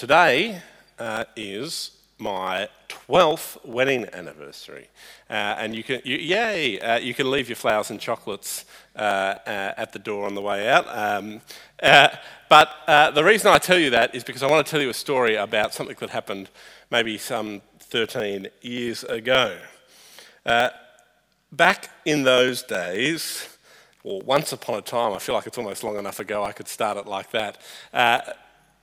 today uh, is my 12th wedding anniversary. Uh, and you can, you, yay, uh, you can leave your flowers and chocolates uh, uh at the door on the way out. Um, uh, but uh, the reason I tell you that is because I want to tell you a story about something that happened maybe some 13 years ago. back in those days, or once upon a time, I feel like it's almost long enough ago I could start it like that.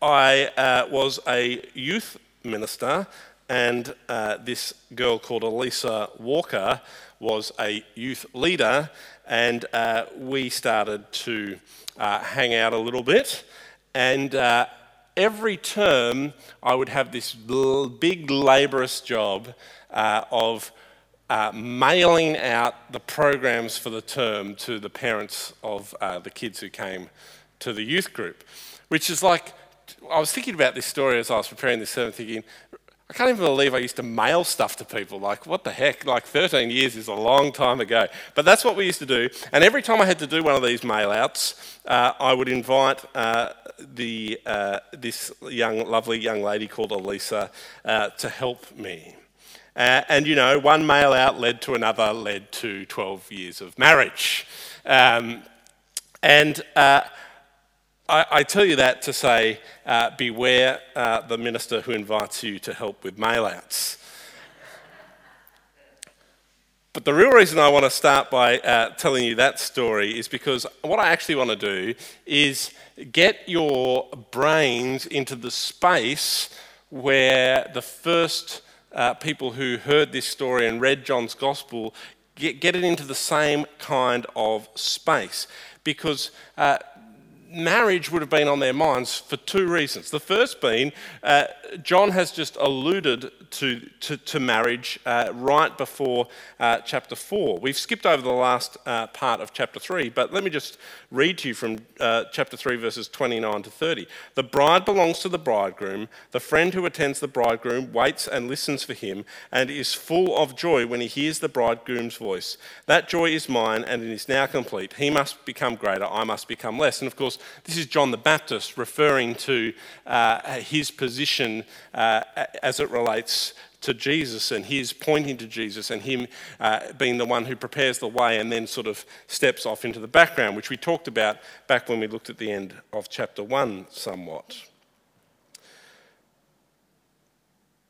I was a youth minister, and uh, this girl called Elisa Walker was a youth leader, and uh, we started to uh, hang out a little bit. And uh, every term, I would have this big, laborious job uh, of uh, mailing out the programs for the term to the parents of the kids who came to the youth group, which is like I was thinking about this story as I was preparing this sermon, thinking, I can't even believe I used to mail stuff to people. Like, what the heck? Like, 13 years is a long time ago. But that's what we used to do. And every time I had to do one of these mail outs, uh, I would invite uh, the, uh, this young, lovely young lady called Elisa uh, to help me. Uh, and, you know, one mail out led to another, led to 12 years of marriage. Um, and uh, I, I, tell you that to say, uh, beware uh, the minister who invites you to help with mailouts. But the real reason I want to start by uh, telling you that story is because what I actually want to do is get your brains into the space where the first uh, people who heard this story and read John's gospel get, get it into the same kind of space. Because uh, marriage would have been on their minds for two reasons. The first being, uh, John has just alluded to, to, to marriage uh, right before uh, chapter 4. We've skipped over the last uh, part of chapter 3, but let me just read to you from uh, chapter 3, verses 29 to 30. The bride belongs to the bridegroom. The friend who attends the bridegroom waits and listens for him and is full of joy when he hears the bridegroom's voice. That joy is mine and it is now complete. He must become greater, I must become less. And of course, this is John the Baptist referring to uh, his position uh, as it relates to Jesus and his pointing to Jesus and him uh, being the one who prepares the way and then sort of steps off into the background, which we talked about back when we looked at the end of chapter 1 somewhat.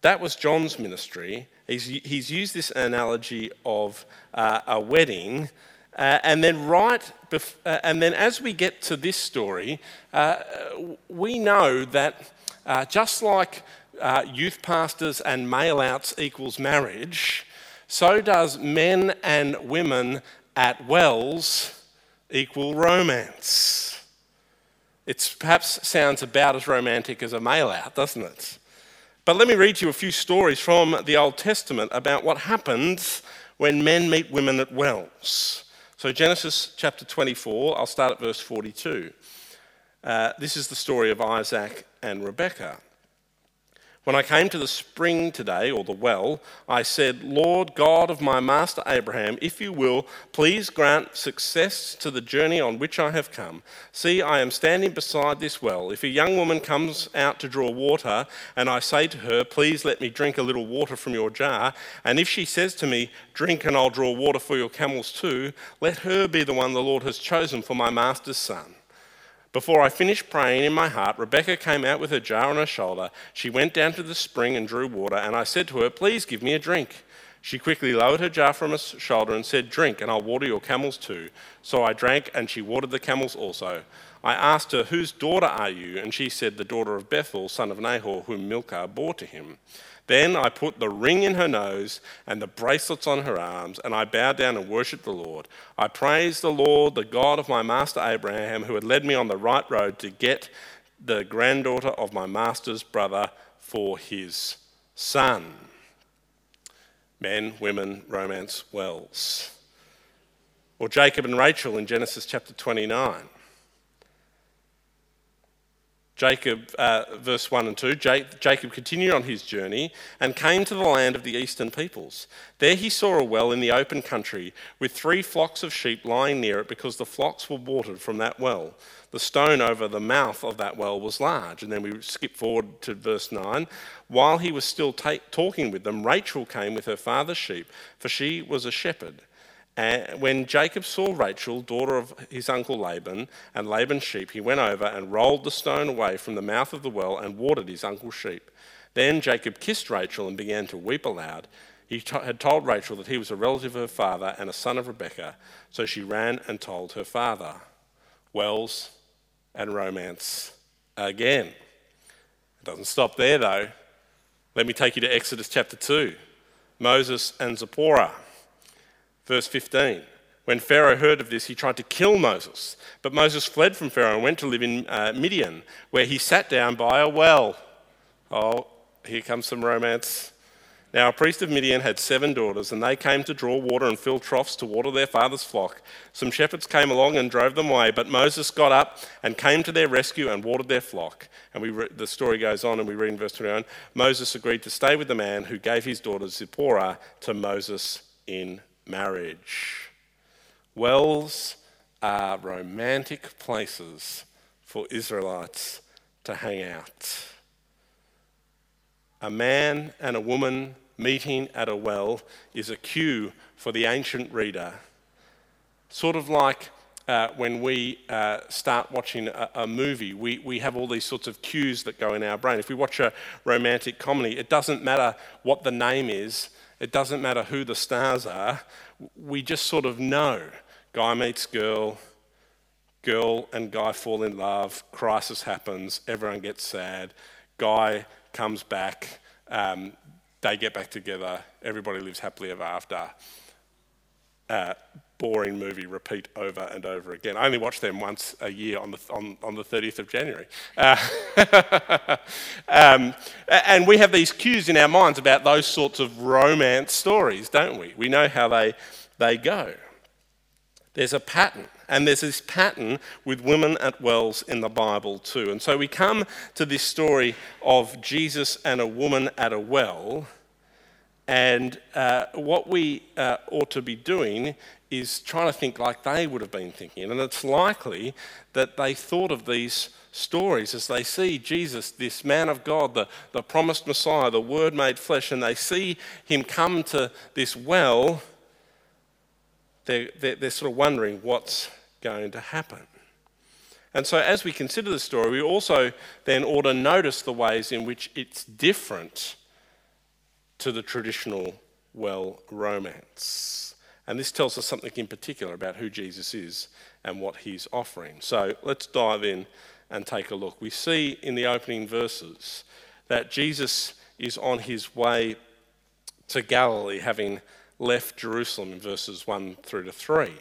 That was John's ministry. He's, he's used this analogy of uh, a wedding uh, and then, right, bef- uh, and then as we get to this story, uh, we know that uh, just like uh, youth pastors and mail outs equals marriage, so does men and women at wells equal romance. It perhaps sounds about as romantic as a mail out, doesn't it? But let me read you a few stories from the Old Testament about what happens when men meet women at wells. So, Genesis chapter 24, I'll start at verse 42. Uh, this is the story of Isaac and Rebekah. When I came to the spring today, or the well, I said, Lord God of my master Abraham, if you will, please grant success to the journey on which I have come. See, I am standing beside this well. If a young woman comes out to draw water, and I say to her, Please let me drink a little water from your jar, and if she says to me, Drink and I'll draw water for your camels too, let her be the one the Lord has chosen for my master's son. Before I finished praying in my heart, Rebekah came out with her jar on her shoulder. She went down to the spring and drew water, and I said to her, Please give me a drink. She quickly lowered her jar from her shoulder and said, Drink, and I'll water your camels too. So I drank, and she watered the camels also. I asked her, Whose daughter are you? And she said, The daughter of Bethel, son of Nahor, whom Milcah bore to him. Then I put the ring in her nose and the bracelets on her arms, and I bowed down and worshipped the Lord. I praised the Lord, the God of my master Abraham, who had led me on the right road to get the granddaughter of my master's brother for his son. Men, women, romance, wells. Or Jacob and Rachel in Genesis chapter 29. Jacob, uh, verse 1 and 2, Jacob continued on his journey and came to the land of the eastern peoples. There he saw a well in the open country with three flocks of sheep lying near it because the flocks were watered from that well. The stone over the mouth of that well was large. And then we skip forward to verse 9. While he was still ta- talking with them, Rachel came with her father's sheep, for she was a shepherd. And when Jacob saw Rachel, daughter of his uncle Laban, and Laban's sheep, he went over and rolled the stone away from the mouth of the well and watered his uncle's sheep. Then Jacob kissed Rachel and began to weep aloud. He t- had told Rachel that he was a relative of her father and a son of Rebekah, so she ran and told her father. Wells and romance again. It doesn't stop there though. Let me take you to Exodus chapter 2. Moses and Zipporah. Verse 15. When Pharaoh heard of this, he tried to kill Moses. But Moses fled from Pharaoh and went to live in uh, Midian, where he sat down by a well. Oh, here comes some romance. Now, a priest of Midian had seven daughters, and they came to draw water and fill troughs to water their father's flock. Some shepherds came along and drove them away, but Moses got up and came to their rescue and watered their flock. And we re- the story goes on, and we read in verse 21 Moses agreed to stay with the man who gave his daughter Zipporah to Moses in marriage. Wells are romantic places for Israelites to hang out. A man and a woman meeting at a well is a cue for the ancient reader. Sort of like uh, when we uh, start watching a, a, movie, we, we have all these sorts of cues that go in our brain. If we watch a romantic comedy, it doesn't matter what the name is, it doesn't matter who the stars are, we just sort of know. Guy meets girl, girl and guy fall in love, crisis happens, everyone gets sad, guy comes back, um, they get back together, everybody lives happily ever after. Uh, boring movie repeat over and over again. I only watch them once a year on the, on, on the 30th of January. Uh, um, and we have these cues in our minds about those sorts of romance stories, don't we? We know how they, they go. There's a pattern. And there's this pattern with women at wells in the Bible too. And so we come to this story of Jesus and a woman at a well. And uh, what we uh, ought to be doing is trying to think like they would have been thinking. And it's likely that they thought of these stories as they see Jesus, this man of God, the, the promised Messiah, the Word made flesh, and they see him come to this well. They're, they're, they're sort of wondering what's going to happen. And so, as we consider the story, we also then ought to notice the ways in which it's different to the traditional well romance. And this tells us something in particular about who Jesus is and what he's offering. So let's dive in and take a look. We see in the opening verses that Jesus is on his way to Galilee, having left Jerusalem in verses 1 through to 3.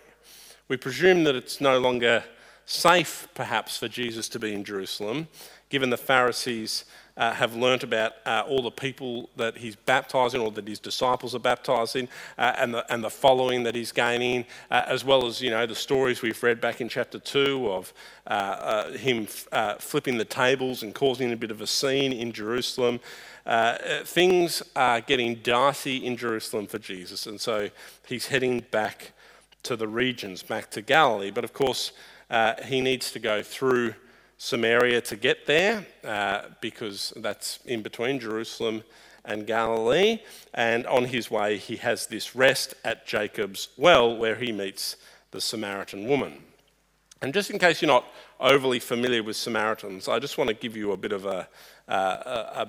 We presume that it's no longer safe, perhaps, for Jesus to be in Jerusalem, given the Pharisees uh, have learnt about uh, all the people that he's baptizing or that his disciples are baptizing uh, and, the, and the following that he's gaining, uh, as well as, you know, the stories we've read back in chapter 2 of uh, uh, him flipping the tables and causing a bit of a scene in Jerusalem. things are getting dicey in Jerusalem for Jesus, and so he's heading back to the regions, back to Galilee. But of course, he needs to go through Samaria to get there uh, because that's in between Jerusalem and Galilee. And on his way, he has this rest at Jacob's well where he meets the Samaritan woman. And just in case you're not overly familiar with Samaritans, I just want to give you a bit of a, a, a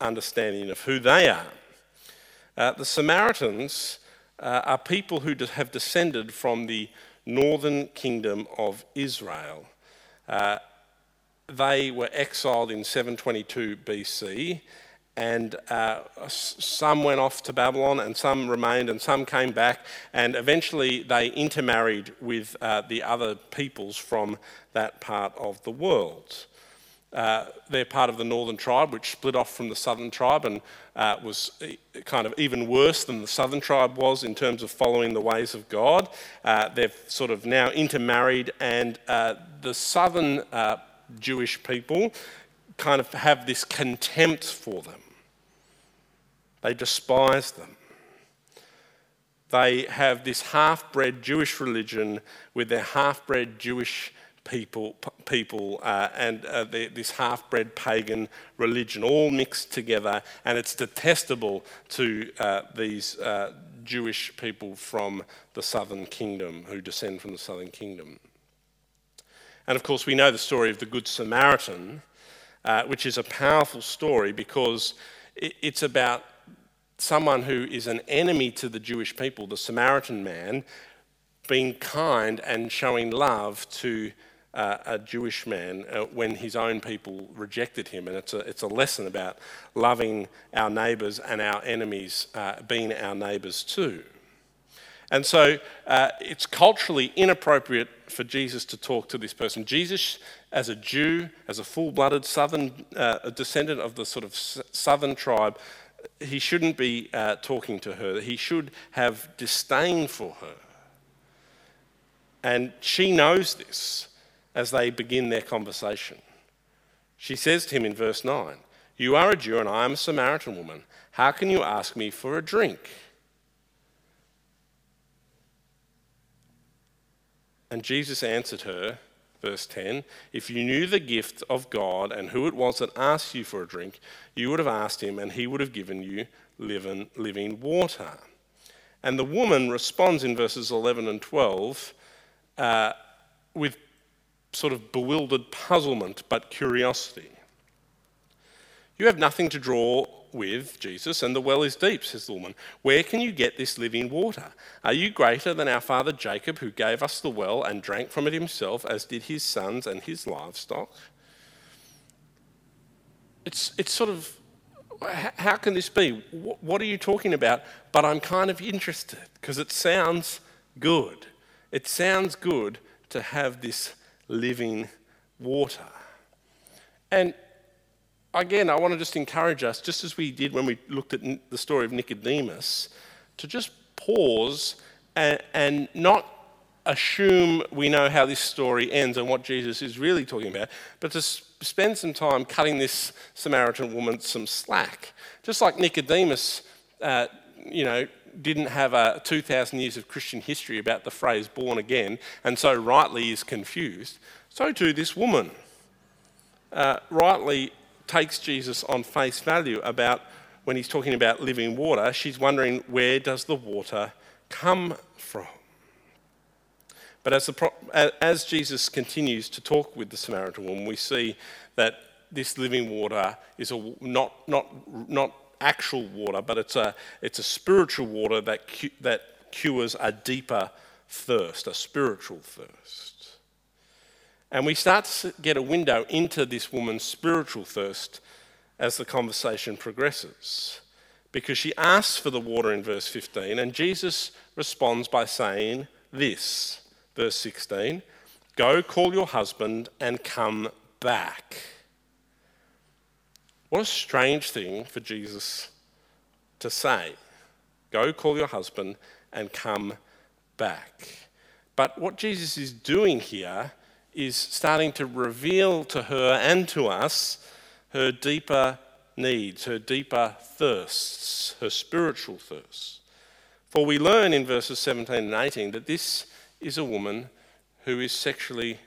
understanding of who they are. Uh, the Samaritans uh, are people who have descended from the northern kingdom of Israel. Uh, they were exiled in 722 BC, and uh, some went off to Babylon, and some remained, and some came back, and eventually they intermarried with uh, the other peoples from that part of the world. Uh, they're part of the northern tribe, which split off from the southern tribe and uh, was kind of even worse than the southern tribe was in terms of following the ways of God. Uh, they've sort of now intermarried, and uh, the southern uh, Jewish people kind of have this contempt for them. They despise them. They have this half bred Jewish religion with their half bred Jewish people, people uh, and uh, this half bred pagan religion all mixed together, and it's detestable to uh, these uh, Jewish people from the southern kingdom who descend from the southern kingdom. And of course, we know the story of the Good Samaritan, uh, which is a powerful story because it's about someone who is an enemy to the Jewish people, the Samaritan man, being kind and showing love to uh, a Jewish man uh, when his own people rejected him. And it's a, it's a lesson about loving our neighbours and our enemies uh, being our neighbours too. And so uh, it's culturally inappropriate for Jesus to talk to this person. Jesus, as a Jew, as a full blooded southern uh, descendant of the sort of southern tribe, he shouldn't be uh, talking to her. He should have disdain for her. And she knows this as they begin their conversation. She says to him in verse 9, You are a Jew and I am a Samaritan woman. How can you ask me for a drink? And Jesus answered her, verse 10 If you knew the gift of God and who it was that asked you for a drink, you would have asked him, and he would have given you living, living water. And the woman responds in verses 11 and 12 uh, with sort of bewildered puzzlement but curiosity. You have nothing to draw with, Jesus, and the well is deep, says the woman. Where can you get this living water? Are you greater than our father Jacob, who gave us the well and drank from it himself, as did his sons and his livestock? It's, it's sort of, how can this be? What are you talking about? But I'm kind of interested because it sounds good. It sounds good to have this living water. And again, I want to just encourage us, just as we did when we looked at the story of Nicodemus, to just pause and, and not assume we know how this story ends and what Jesus is really talking about, but to spend some time cutting this Samaritan woman some slack. Just like Nicodemus, uh, you know, didn't have a 2,000 years of Christian history about the phrase born again, and so rightly is confused, so too this woman uh, rightly takes Jesus on face value about when he's talking about living water. She's wondering where does the water come from? But as, the, as Jesus continues to talk with the Samaritan woman, we see that this living water is a, not, not, not actual water, but it's a, it's a spiritual water that, cu- that cures a deeper thirst, a spiritual thirst. And we start to get a window into this woman's spiritual thirst as the conversation progresses. Because she asks for the water in verse 15, and Jesus responds by saying this, verse 16 Go call your husband and come back. What a strange thing for Jesus to say. Go call your husband and come back. But what Jesus is doing here is starting to reveal to her and to us her deeper needs, her deeper thirsts, her spiritual thirsts. For we learn in verses 17 and 18 that this is a woman who is sexually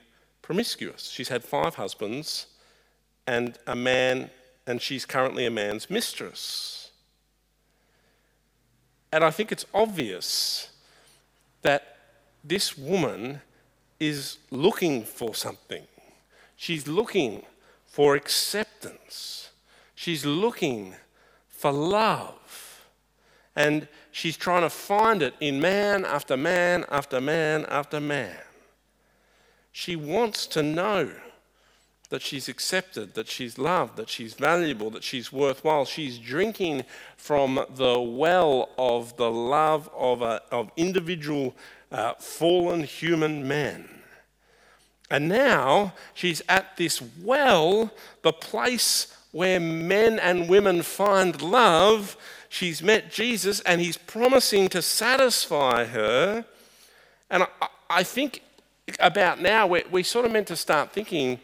promiscuous. She's had five husbands, and a man and she's currently a man's mistress. And I think it's obvious that this woman is looking for something. She's looking for acceptance. She's looking for love. And she's trying to find it in man after man after man after man. She wants to know that she's accepted, that she's loved, that she's valuable, that she's worthwhile. She's drinking from the well of the love of, a, of individual uh, fallen human men. And now she's at this well, the place where men and women find love. She's met Jesus and he's promising to satisfy her. And I, I think about now, we, we sort of meant to start thinking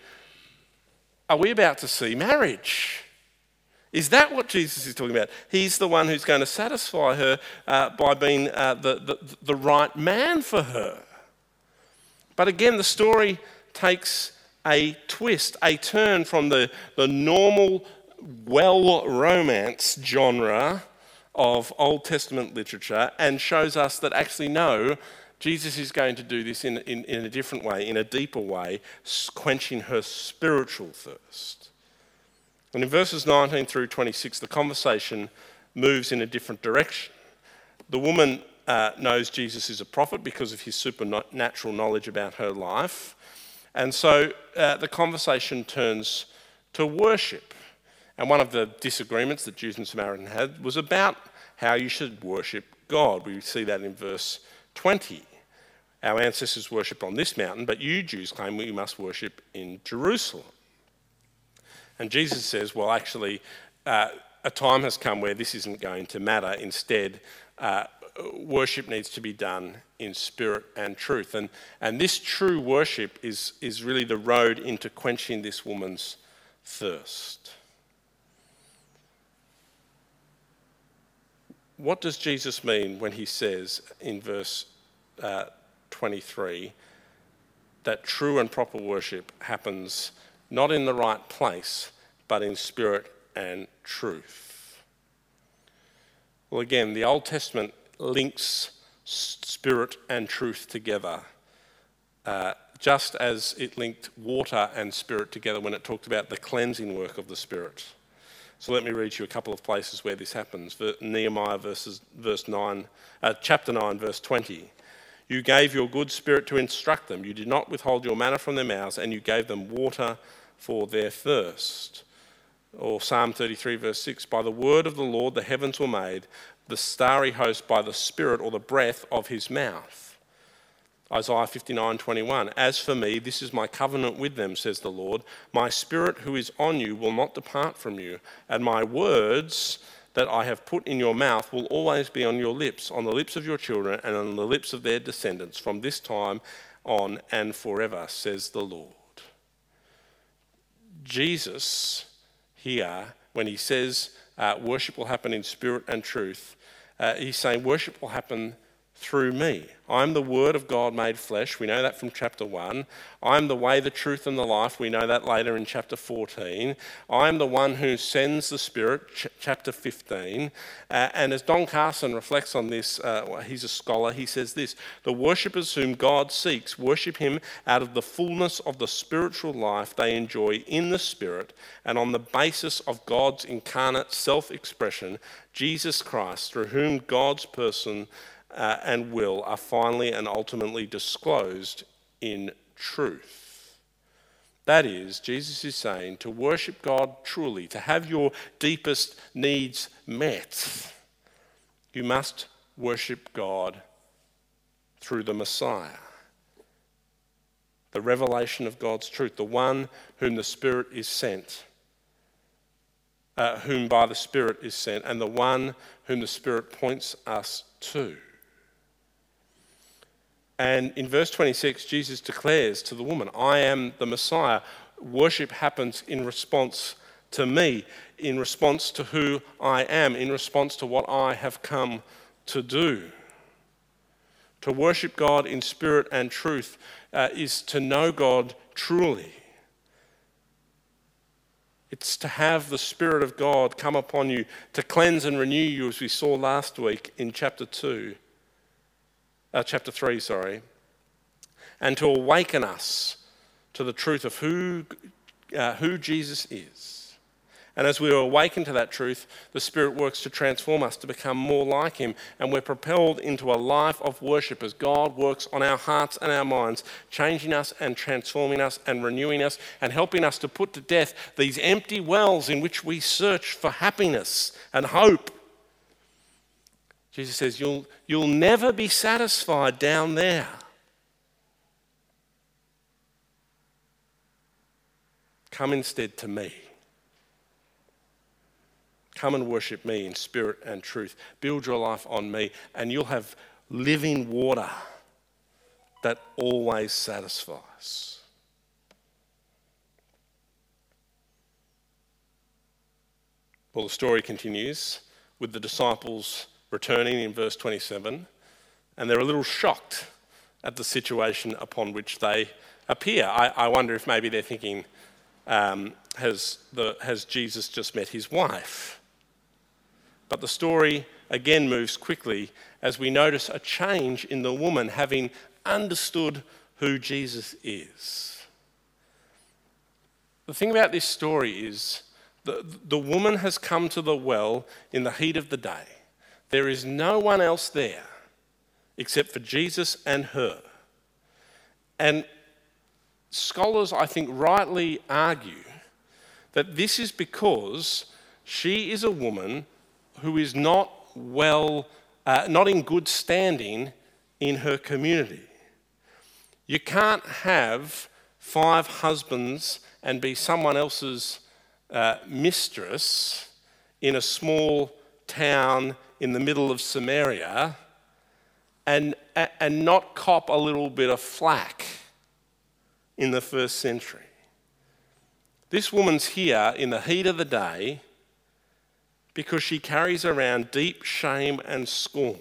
are we about to see marriage? Is that what Jesus is talking about? He's the one who's going to satisfy her uh, by being uh, the, the, the right man for her. But again, the story takes a twist, a turn from the, the normal, well romance genre of Old Testament literature and shows us that actually, no, Jesus is going to do this in, in, in a different way, in a deeper way, quenching her spiritual thirst. And in verses 19 through 26, the conversation moves in a different direction. The woman uh, knows Jesus is a prophet because of his supernatural knowledge about her life. And so uh, the conversation turns to worship. And one of the disagreements that Jews and Samaritans had was about how you should worship God. We see that in verse 20. Our ancestors worshipped on this mountain, but you Jews claim we must worship in Jerusalem. And Jesus says, well, actually, uh, a time has come where this isn't going to matter. Instead, uh, worship needs to be done in spirit and truth. And, and this true worship is, is really the road into quenching this woman's thirst. What does Jesus mean when he says in verse uh, 23 that true and proper worship happens not in the right place, but in spirit and truth? Well, again, the Old Testament links spirit and truth together, uh, just as it linked water and spirit together when it talked about the cleansing work of the spirit. So let me read you a couple of places where this happens. Nehemiah verses, verse 9, uh, chapter 9, verse 20. You gave your good spirit to instruct them. You did not withhold your manna from their mouths, and you gave them water for their thirst. Or Psalm 33, verse 6 By the word of the Lord the heavens were made, the starry host by the spirit or the breath of his mouth. Isaiah 59 21. As for me, this is my covenant with them, says the Lord. My spirit who is on you will not depart from you, and my words that I have put in your mouth will always be on your lips, on the lips of your children, and on the lips of their descendants, from this time on and forever, says the Lord. Jesus, here, when he says uh, worship will happen in spirit and truth, uh, he's saying worship will happen through me. I'm the Word of God made flesh. We know that from chapter 1. I'm the way, the truth, and the life. We know that later in chapter 14. I'm the one who sends the Spirit, ch- chapter 15. Uh, and as Don Carson reflects on this, uh, he's a scholar, he says this The worshippers whom God seeks worship Him out of the fullness of the spiritual life they enjoy in the Spirit and on the basis of God's incarnate self expression, Jesus Christ, through whom God's person uh, and will are finally and ultimately disclosed in truth. That is, Jesus is saying to worship God truly, to have your deepest needs met, you must worship God through the Messiah. The revelation of God's truth, the one whom the Spirit is sent, uh, whom by the Spirit is sent, and the one whom the Spirit points us to. And in verse 26, Jesus declares to the woman, I am the Messiah. Worship happens in response to me, in response to who I am, in response to what I have come to do. To worship God in spirit and truth uh, is to know God truly. It's to have the Spirit of God come upon you, to cleanse and renew you, as we saw last week in chapter 2 uh, chapter 3, sorry, and to awaken us to the truth of who, uh, who Jesus is. And as we are awakened to that truth, the Spirit works to transform us to become more like Him. And we're propelled into a life of worship as God works on our hearts and our minds, changing us and transforming us and renewing us and helping us to put to death these empty wells in which we search for happiness and hope Jesus says, You'll, you'll never be satisfied down there. Come instead to me. Come and worship me in spirit and truth. Build your life on me, and you'll have living water that always satisfies. Well, the story continues with the disciples returning in verse 27, and they're a little shocked at the situation upon which they appear. I, I wonder if maybe they're thinking, um, has, the, has Jesus just met his wife? But the story again moves quickly as we notice a change in the woman having understood who Jesus is. The thing about this story is the, the woman has come to the well in the heat of the day. There is no one else there except for Jesus and her. And scholars, I think, rightly argue that this is because she is a woman who is not well, uh, not in good standing in her community. You can't have five husbands and be someone else's uh, mistress in a small town in the middle of Samaria and, and not cop a little bit of flack in the first century. This woman's here in the heat of the day because she carries around deep shame and scorn.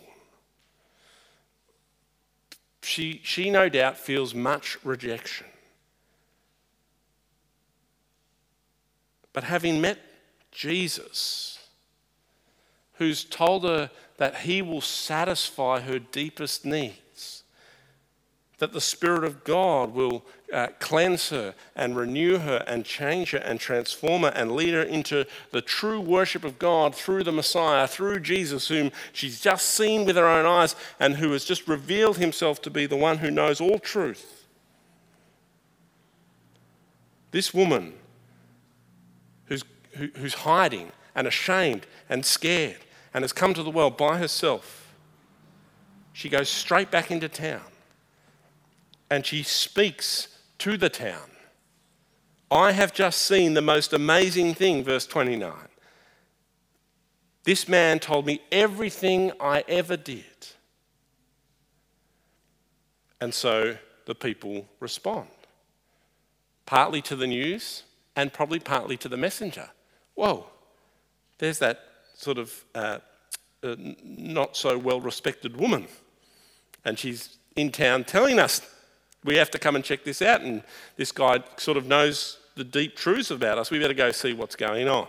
She, she no doubt feels much rejection. But having met Jesus, who's told her that he will satisfy her deepest needs, that the Spirit of God will uh, cleanse her and renew her and change her and transform her and lead her into the true worship of God through the Messiah, through Jesus, whom she's just seen with her own eyes and who has just revealed himself to be the one who knows all truth. This woman who's, who, who's hiding and ashamed and scared and has come to the world by herself, she goes straight back into town and she speaks to the town. I have just seen the most amazing thing, verse 29. This man told me everything I ever did. And so the people respond, partly to the news and probably partly to the messenger. Whoa, there's that sort of uh, uh, not so well respected woman. And she's in town telling us we have to come and check this out. And this guy sort of knows the deep truths about us. We better go see what's going on.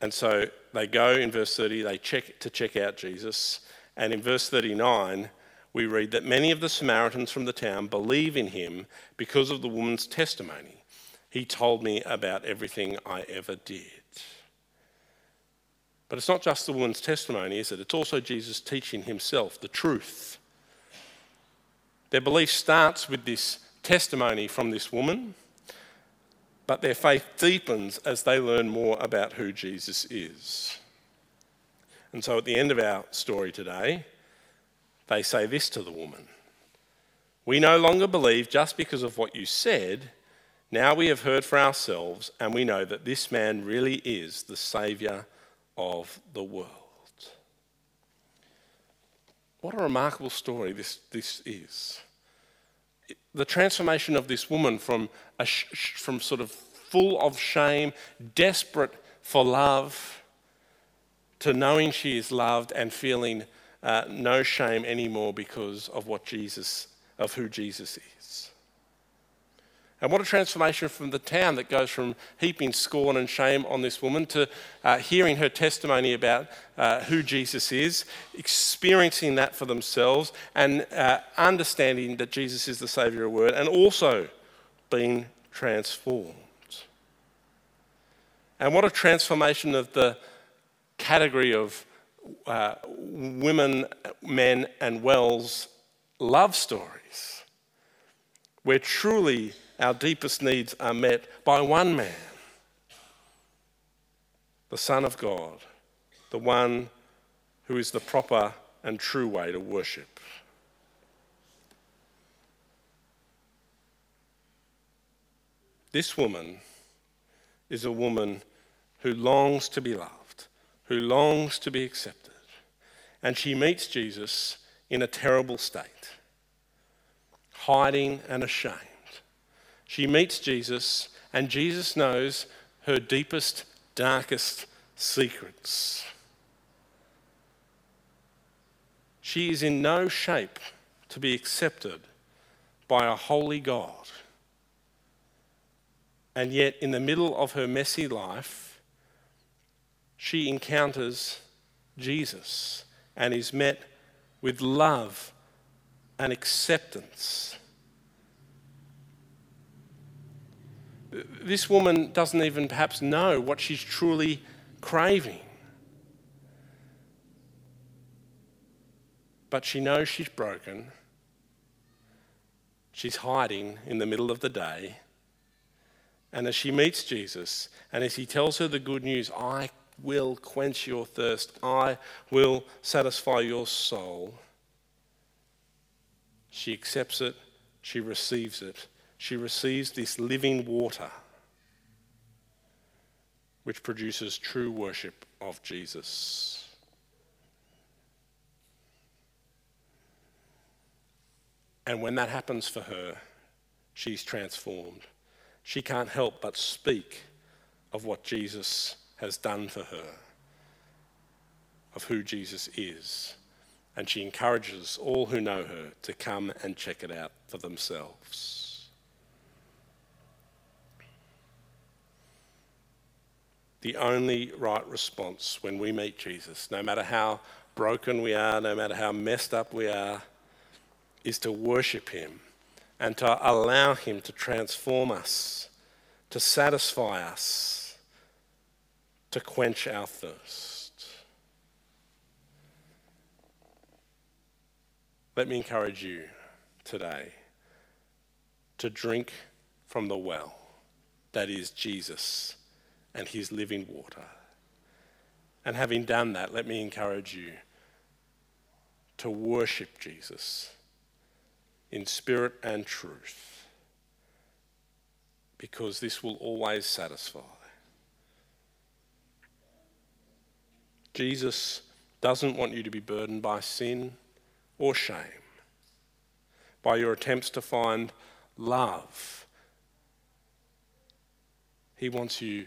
And so they go in verse 30, they check to check out Jesus. And in verse 39, we read that many of the Samaritans from the town believe in him because of the woman's testimony. He told me about everything I ever did. But it's not just the woman's testimony, is it? It's also Jesus teaching himself the truth. Their belief starts with this testimony from this woman, but their faith deepens as they learn more about who Jesus is. And so at the end of our story today, they say this to the woman We no longer believe just because of what you said. Now we have heard for ourselves, and we know that this man really is the Saviour of the world. What a remarkable story this, this is. The transformation of this woman from, a sh- from sort of full of shame, desperate for love, to knowing she is loved and feeling uh, no shame anymore because of what Jesus, of who Jesus is. And what a transformation from the town that goes from heaping scorn and shame on this woman to uh, hearing her testimony about uh, who Jesus is, experiencing that for themselves, and uh, understanding that Jesus is the Saviour of the world, and also being transformed. And what a transformation of the category of uh, women, men, and wells love stories, where truly our deepest needs are met by one man, the Son of God, the one who is the proper and true way to worship. This woman is a woman who longs to be loved, who longs to be accepted. And she meets Jesus in a terrible state, hiding and ashamed. She meets Jesus, and Jesus knows her deepest, darkest secrets. She is in no shape to be accepted by a holy God. And yet, in the middle of her messy life, she encounters Jesus and is met with love and acceptance. This woman doesn't even perhaps know what she's truly craving. But she knows she's broken. She's hiding in the middle of the day. And as she meets Jesus, and as he tells her the good news, I will quench your thirst, I will satisfy your soul, she accepts it, she receives it. She receives this living water, which produces true worship of Jesus. And when that happens for her, she's transformed. She can't help but speak of what Jesus has done for her, of who Jesus is. And she encourages all who know her to come and check it out for themselves. The only right response when we meet Jesus, no matter how broken we are, no matter how messed up we are, is to worship Him and to allow Him to transform us, to satisfy us to quench our thirst. Let me encourage you today to drink from the well that is Jesus and his living water. And having done that, let me encourage you to worship Jesus in spirit and truth because this will always satisfy. Jesus doesn't want you to be burdened by sin or shame, by your attempts to find love. He wants you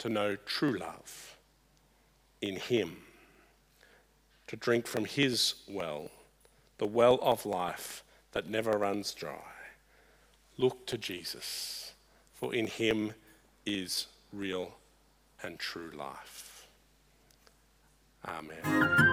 to know true love in Him, to drink from His well, the well of life that never runs dry. Look to Jesus, for in Him is real and true life. Amen.